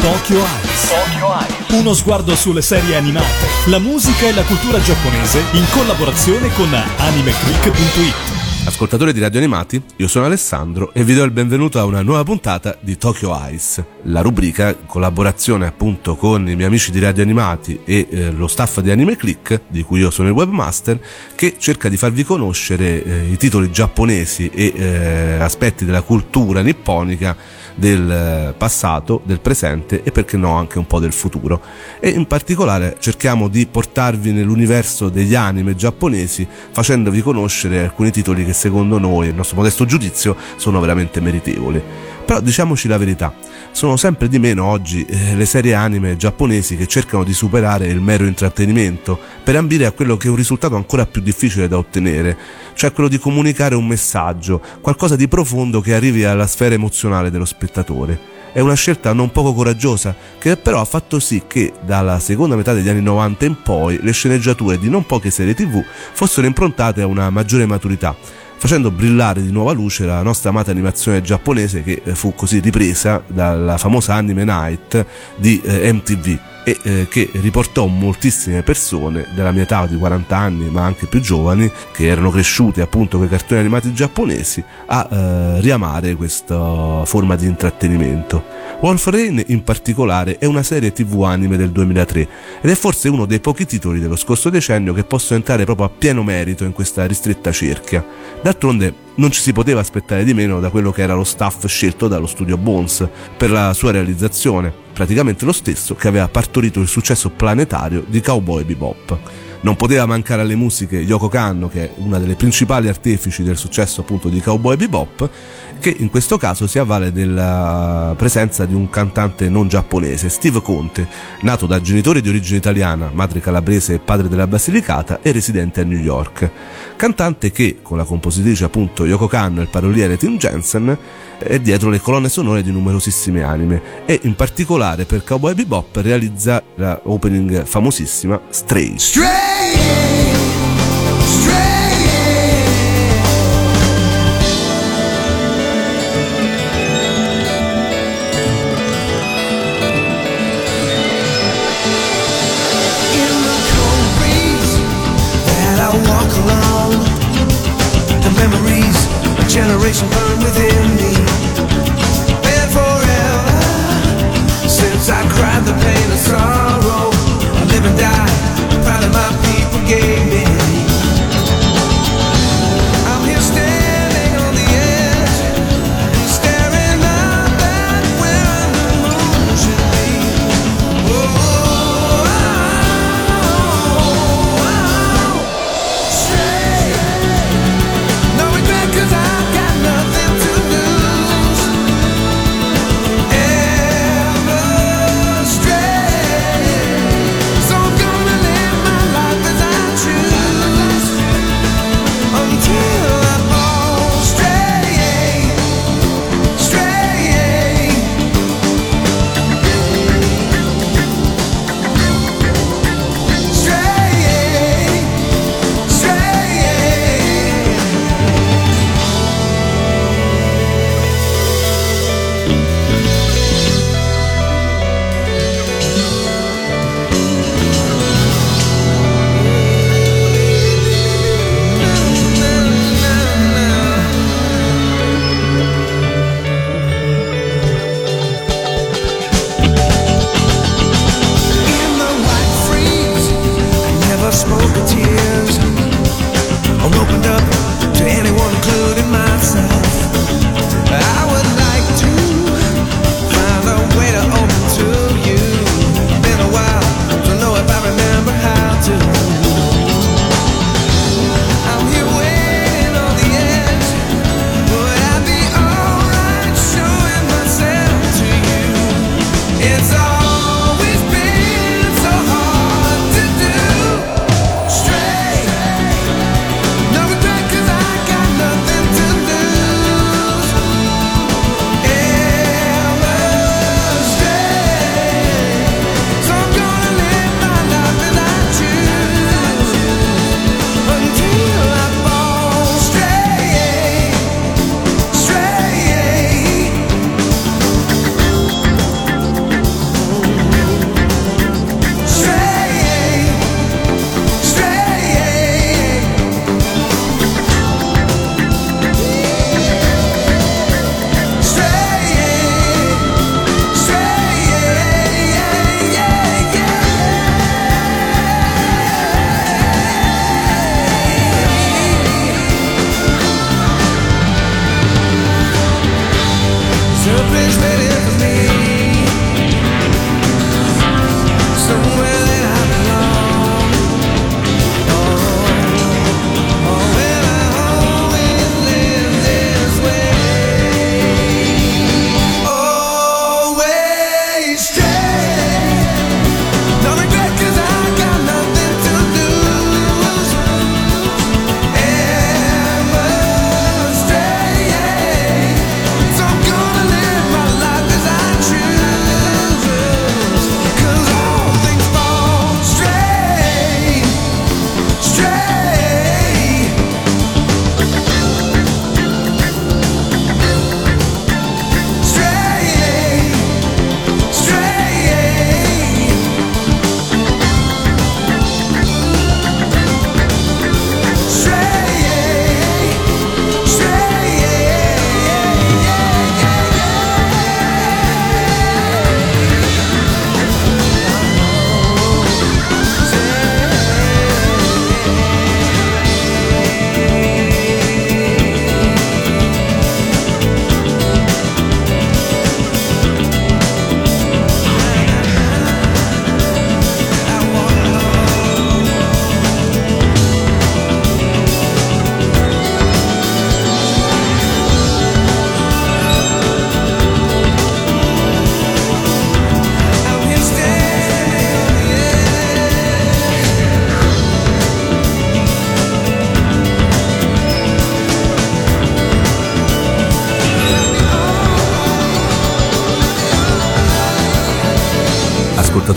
Tokyo Eyes. Uno sguardo sulle serie animate, la musica e la cultura giapponese in collaborazione con animeclick.it. Ascoltatori di Radio Animati, io sono Alessandro e vi do il benvenuto a una nuova puntata di Tokyo Ice, la rubrica in collaborazione appunto con i miei amici di Radio Animati e eh, lo staff di Anime Click, di cui io sono il webmaster, che cerca di farvi conoscere eh, i titoli giapponesi e eh, aspetti della cultura nipponica del eh, passato, del presente e perché no anche un po' del futuro. E in particolare cerchiamo di portarvi nell'universo degli anime giapponesi facendovi conoscere alcuni titoli che secondo noi, il nostro modesto giudizio, sono veramente meritevoli. Però diciamoci la verità, sono sempre di meno oggi eh, le serie anime giapponesi che cercano di superare il mero intrattenimento per ambire a quello che è un risultato ancora più difficile da ottenere, cioè quello di comunicare un messaggio, qualcosa di profondo che arrivi alla sfera emozionale dello spettatore. È una scelta non poco coraggiosa, che però ha fatto sì che dalla seconda metà degli anni 90 in poi le sceneggiature di non poche serie tv fossero improntate a una maggiore maturità facendo brillare di nuova luce la nostra amata animazione giapponese che eh, fu così ripresa dalla famosa Anime Night di eh, MTV e eh, che riportò moltissime persone della mia età di 40 anni ma anche più giovani che erano cresciute appunto con i cartoni animati giapponesi a eh, riamare questa forma di intrattenimento. Wolf Rain in particolare è una serie tv anime del 2003 ed è forse uno dei pochi titoli dello scorso decennio che possono entrare proprio a pieno merito in questa ristretta cerchia. D'altronde non ci si poteva aspettare di meno da quello che era lo staff scelto dallo studio Bones per la sua realizzazione, praticamente lo stesso che aveva partorito il successo planetario di Cowboy Bebop. Non poteva mancare alle musiche Yoko Kanno, che è una delle principali artefici del successo appunto di Cowboy Bebop, che in questo caso si avvale della presenza di un cantante non giapponese, Steve Conte, nato da genitori di origine italiana, madre calabrese e padre della Basilicata e residente a New York. Cantante che, con la compositrice appunto Yoko Kanno e il paroliere Tim Jensen, è dietro le colonne sonore di numerosissime anime e in particolare per Cowboy Bebop realizza la opening famosissima Stray. Stray!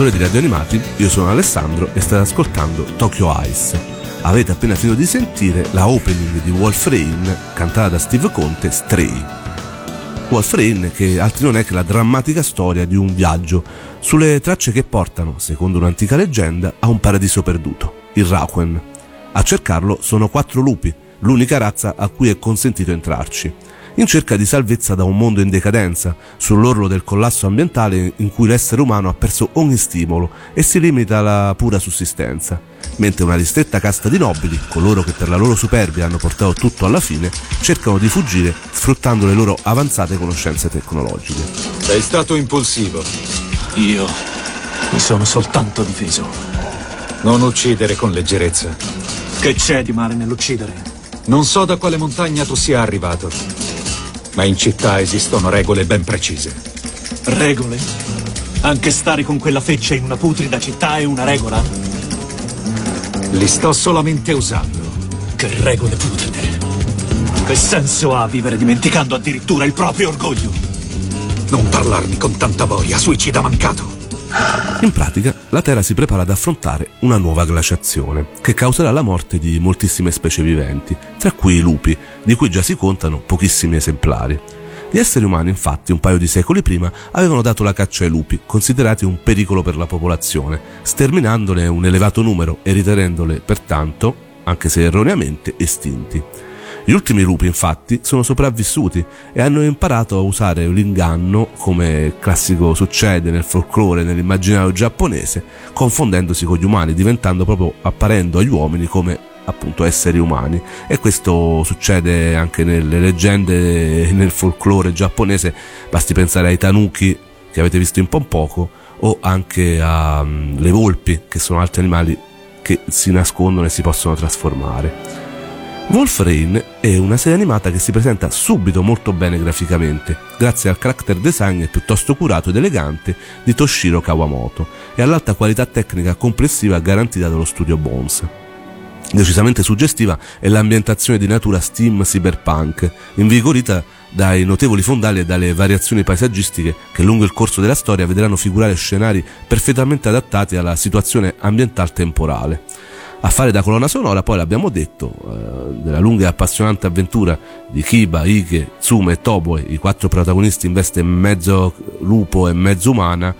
Ascoltatori di Radio Animati, io sono Alessandro e state ascoltando Tokyo Ice. Avete appena finito di sentire la opening di Wolf Rain cantata da Steve Conte, Stray. Wolf Rain che altri non è che la drammatica storia di un viaggio sulle tracce che portano, secondo un'antica leggenda, a un paradiso perduto, il Rakuen. A cercarlo sono quattro lupi, l'unica razza a cui è consentito entrarci in cerca di salvezza da un mondo in decadenza, sull'orlo del collasso ambientale in cui l'essere umano ha perso ogni stimolo e si limita alla pura sussistenza, mentre una ristretta casta di nobili, coloro che per la loro superbia hanno portato tutto alla fine, cercano di fuggire sfruttando le loro avanzate conoscenze tecnologiche. Sei stato impulsivo. Io mi sono soltanto difeso. Non uccidere con leggerezza. Che c'è di male nell'uccidere? Non so da quale montagna tu sia arrivato, ma in città esistono regole ben precise. Regole? Anche stare con quella feccia in una putrida città è una regola? Li sto solamente usando. Che regole putride? Che senso ha vivere dimenticando addirittura il proprio orgoglio? Non parlarmi con tanta boia, suicida mancato. In pratica, la Terra si prepara ad affrontare una nuova glaciazione, che causerà la morte di moltissime specie viventi, tra cui i lupi, di cui già si contano pochissimi esemplari. Gli esseri umani, infatti, un paio di secoli prima avevano dato la caccia ai lupi, considerati un pericolo per la popolazione, sterminandone un elevato numero e ritenendole, pertanto, anche se erroneamente, estinti. Gli ultimi lupi, infatti, sono sopravvissuti e hanno imparato a usare l'inganno, come classico succede nel folklore nell'immaginario giapponese, confondendosi con gli umani, diventando proprio apparendo agli uomini come appunto esseri umani. E questo succede anche nelle leggende nel folklore giapponese. Basti pensare ai tanuki che avete visto in poco o anche alle volpi che sono altri animali che si nascondono e si possono trasformare Wolf Rain è una serie animata che si presenta subito molto bene graficamente, grazie al character design piuttosto curato ed elegante di Toshiro Kawamoto e all'alta qualità tecnica complessiva garantita dallo studio Bones. Decisamente suggestiva è l'ambientazione di natura steam cyberpunk, invigorita dai notevoli fondali e dalle variazioni paesaggistiche che lungo il corso della storia vedranno figurare scenari perfettamente adattati alla situazione ambientale temporale a fare da colonna sonora, poi l'abbiamo detto, eh, della lunga e appassionante avventura di Kiba, Ike, Tsume e Toboe, i quattro protagonisti in veste mezzo lupo e mezzo umana,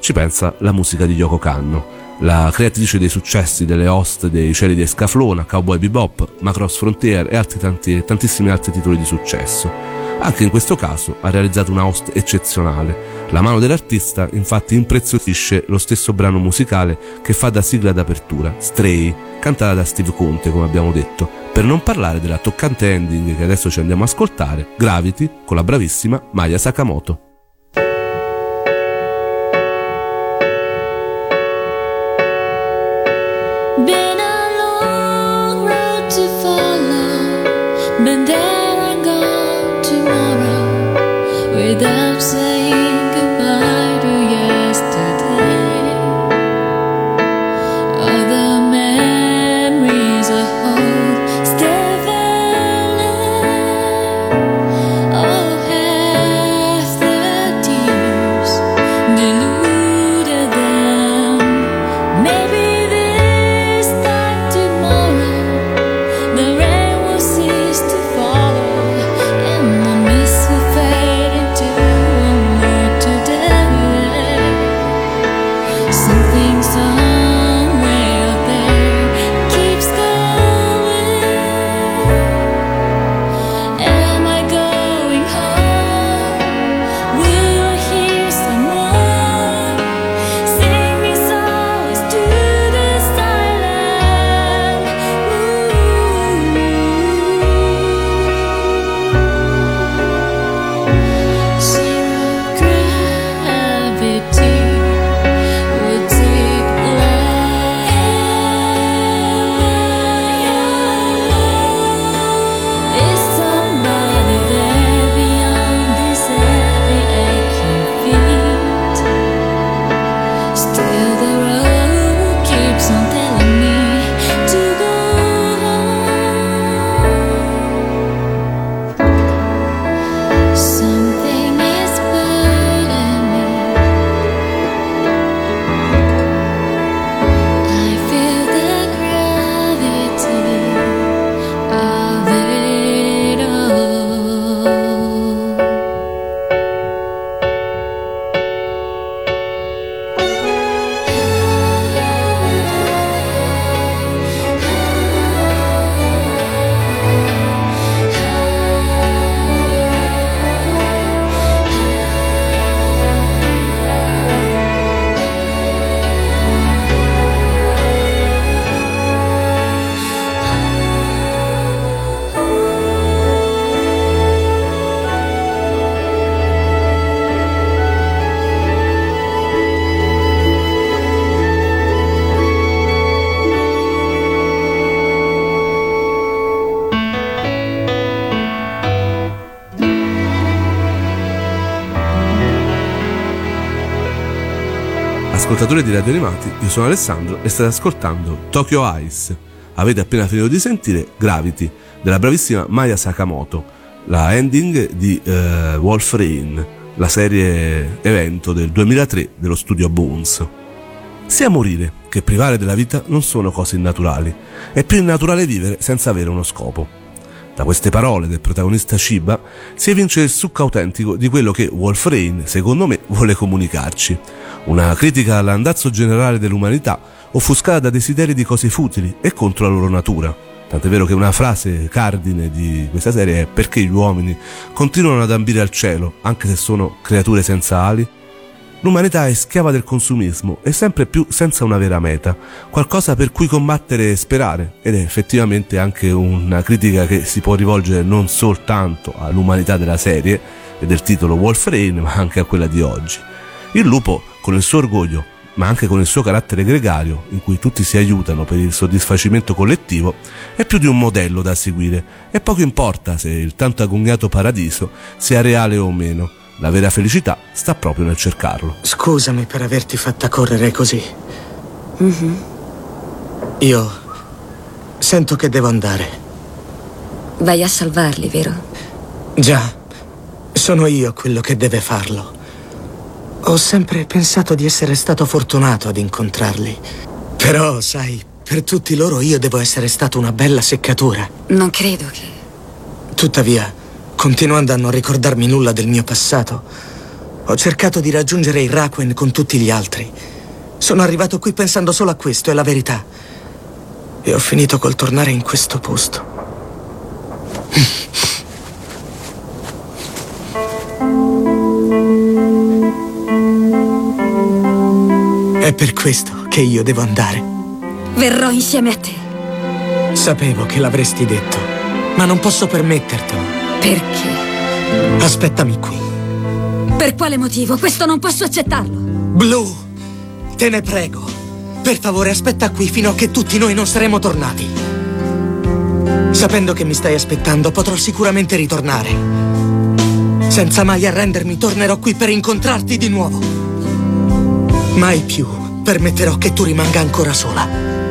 ci pensa la musica di Yoko Kanno, la creatrice dei successi delle host dei Cieli di Escaflona, Cowboy Bebop, Macross Frontier e altri tanti, tantissimi altri titoli di successo. Anche in questo caso ha realizzato una host eccezionale. La mano dell'artista infatti impreziosisce lo stesso brano musicale che fa da sigla d'apertura, Stray, cantata da Steve Conte come abbiamo detto, per non parlare della toccante ending che adesso ci andiamo a ascoltare, Gravity, con la bravissima Maya Sakamoto. Ascoltatori di Radio Animati, io sono Alessandro e state ascoltando Tokyo Ice. Avete appena finito di sentire Gravity della bravissima Maya Sakamoto, la ending di uh, Wolf Rain, la serie evento del 2003 dello studio Bones. Sia morire che privare della vita non sono cose innaturali, è più innaturale vivere senza avere uno scopo. Da queste parole del protagonista Shiba si evince il succo autentico di quello che Wolf Rain, secondo me, vuole comunicarci. Una critica all'andazzo generale dell'umanità, offuscata da desideri di cose futili e contro la loro natura. Tant'è vero che una frase cardine di questa serie è perché gli uomini continuano ad ambire al cielo, anche se sono creature senza ali? L'umanità è schiava del consumismo e sempre più senza una vera meta, qualcosa per cui combattere e sperare, ed è effettivamente anche una critica che si può rivolgere non soltanto all'umanità della serie e del titolo Wolf Rain, ma anche a quella di oggi. Il lupo, con il suo orgoglio, ma anche con il suo carattere gregario, in cui tutti si aiutano per il soddisfacimento collettivo, è più di un modello da seguire e poco importa se il tanto agognato paradiso sia reale o meno la vera felicità sta proprio nel cercarlo. Scusami per averti fatta correre così. Mm-hmm. Io sento che devo andare. Vai a salvarli, vero? Già, sono io quello che deve farlo. Ho sempre pensato di essere stato fortunato ad incontrarli. Però, sai, per tutti loro io devo essere stato una bella seccatura. Non credo che... Tuttavia, continuando a non ricordarmi nulla del mio passato, ho cercato di raggiungere il Rakuen con tutti gli altri. Sono arrivato qui pensando solo a questo, è la verità. E ho finito col tornare in questo posto. È per questo che io devo andare. Verrò insieme a te. Sapevo che l'avresti detto, ma non posso permettertelo. Perché? Aspettami qui. Per quale motivo? Questo non posso accettarlo. Blue, te ne prego. Per favore, aspetta qui fino a che tutti noi non saremo tornati. Sapendo che mi stai aspettando, potrò sicuramente ritornare. Senza mai arrendermi, tornerò qui per incontrarti di nuovo. Mai più permetterò che tu rimanga ancora sola.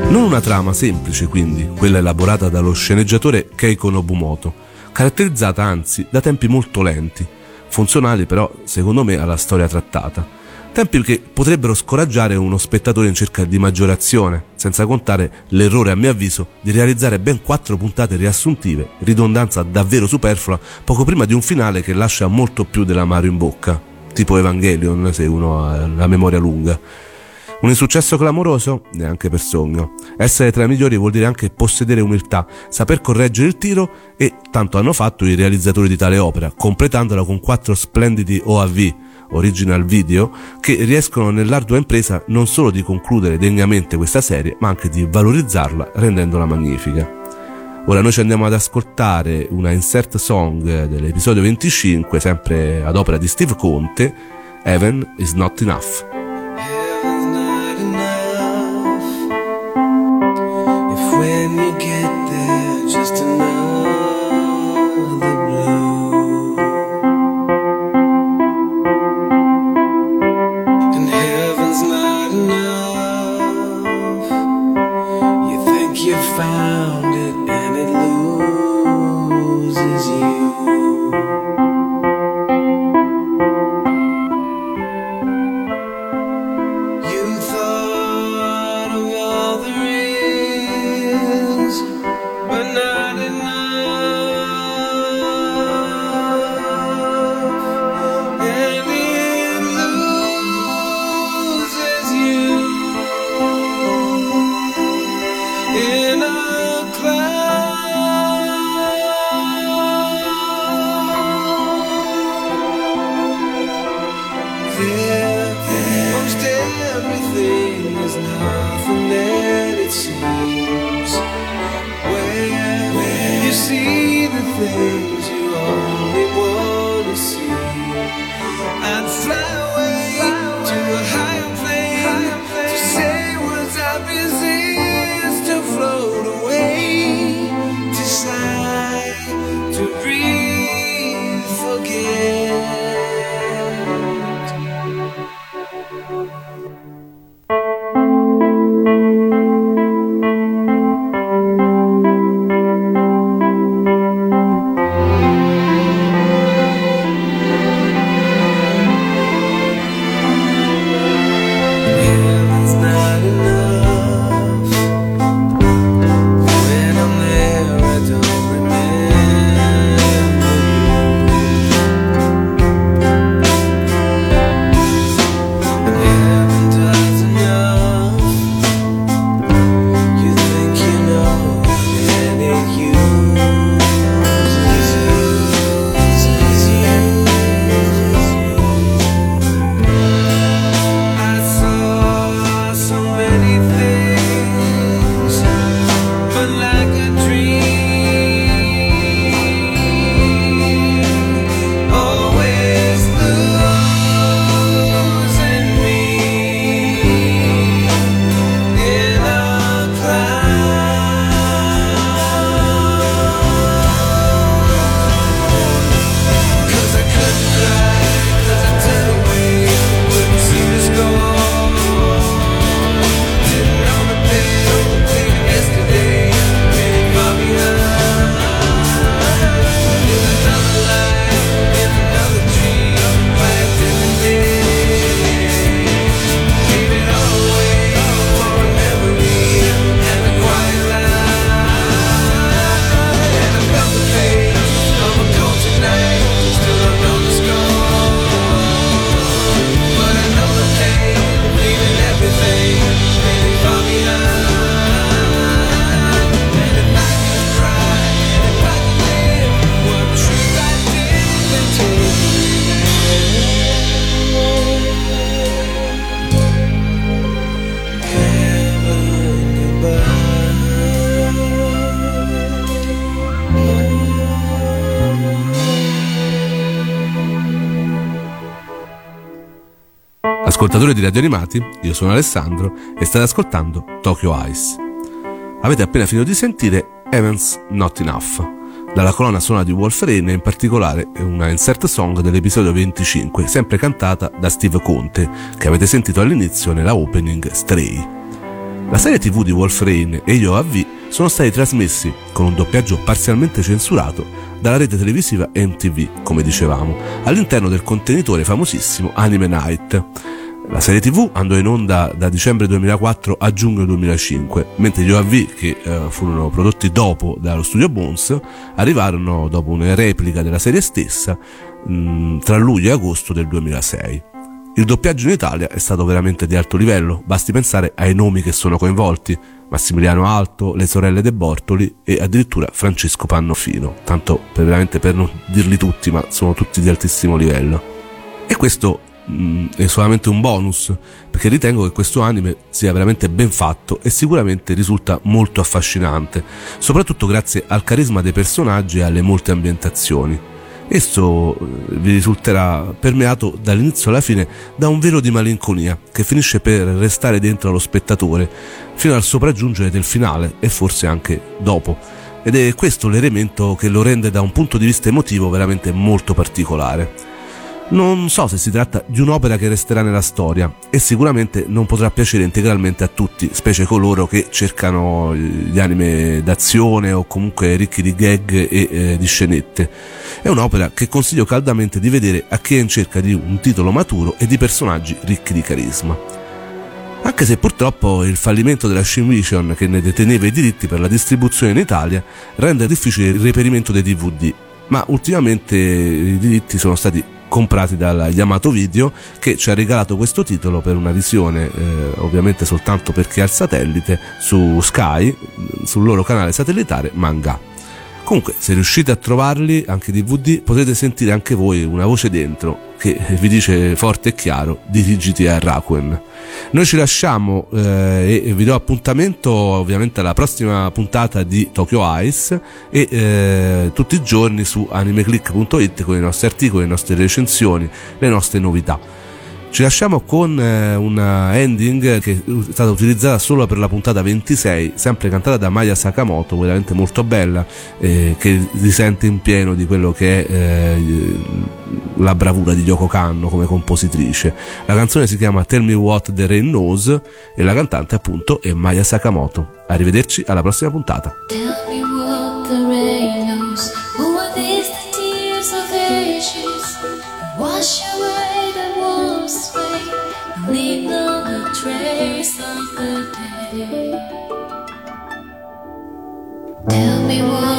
Non una trama semplice, quindi, quella elaborata dallo sceneggiatore Keiko Nobumoto caratterizzata anzi da tempi molto lenti, funzionali però secondo me alla storia trattata. Tempi che potrebbero scoraggiare uno spettatore in cerca di maggiore azione, senza contare l'errore a mio avviso di realizzare ben quattro puntate riassuntive, ridondanza davvero superflua, poco prima di un finale che lascia molto più dell'amaro in bocca, tipo Evangelion se uno ha la memoria lunga. Un insuccesso clamoroso? Neanche per sogno. Essere tra i migliori vuol dire anche possedere umiltà, saper correggere il tiro e tanto hanno fatto i realizzatori di tale opera, completandola con quattro splendidi OAV, original video, che riescono nell'ardua impresa non solo di concludere degnamente questa serie, ma anche di valorizzarla rendendola magnifica. Ora noi ci andiamo ad ascoltare una insert song dell'episodio 25, sempre ad opera di Steve Conte, Heaven is Not Enough. and things you only want to see. And Ascoltatori di Radio Animati, io sono Alessandro e state ascoltando Tokyo Ice. Avete appena finito di sentire Evans Not Enough dalla colonna sonora di Wolf Rain e in particolare una insert song dell'episodio 25, sempre cantata da Steve Conte, che avete sentito all'inizio nella opening Stray. La serie tv di Wolf Rain e Io AV sono stati trasmessi con un doppiaggio parzialmente censurato dalla rete televisiva MTV, come dicevamo, all'interno del contenitore famosissimo Anime Night la serie TV andò in onda da dicembre 2004 a giugno 2005, mentre gli OAV che eh, furono prodotti dopo dallo studio Bones arrivarono dopo una replica della serie stessa mh, mm, tra luglio e agosto del 2006. Il doppiaggio in Italia è stato veramente di alto livello, basti pensare ai nomi che sono coinvolti, Massimiliano Alto, le sorelle De Bortoli e addirittura Francesco Pannofino, tanto per veramente per non dirli tutti, ma sono tutti di altissimo livello. E questo Mm, è solamente un bonus perché ritengo che questo anime sia veramente ben fatto e sicuramente risulta molto affascinante, soprattutto grazie al carisma dei personaggi e alle molte ambientazioni. Esso eh, vi risulterà permeato dall'inizio alla fine da un velo di malinconia che finisce per restare dentro allo spettatore fino al sopraggiungere del finale e forse anche dopo. Ed è questo l'elemento che lo rende da un punto di vista emotivo veramente molto particolare. Non so se si tratta di un'opera che resterà nella storia e sicuramente non potrà piacere integralmente a tutti, specie coloro che cercano gli anime d'azione o comunque ricchi di gag e eh, di scenette. È un'opera che consiglio caldamente di vedere a chi è in cerca di un titolo maturo e di personaggi ricchi di carisma. Anche se purtroppo il fallimento della Shinvision che ne deteneva i diritti per la distribuzione in Italia rende difficile il reperimento dei DVD, ma ultimamente i diritti sono stati comprati dalla Yamato Video che ci ha regalato questo titolo per una visione eh, ovviamente soltanto per chi ha il satellite su Sky sul loro canale satellitare Manga comunque se riuscite a trovarli anche DVD potete sentire anche voi una voce dentro che vi dice forte e chiaro dirigiti a Rakuen noi ci lasciamo eh, e vi do appuntamento ovviamente alla prossima puntata di Tokyo Ice e eh, tutti i giorni su animeclick.it con i nostri articoli, le nostre recensioni, le nostre novità. Ci lasciamo con eh, una ending che è stata utilizzata solo per la puntata 26, sempre cantata da Maya Sakamoto, veramente molto bella, eh, che risente in pieno di quello che è eh, la bravura di Yoko Kanno come compositrice. La canzone si chiama Tell Me What the Rain Knows e la cantante appunto è Maya Sakamoto. Arrivederci alla prossima puntata. Wash away Tell me what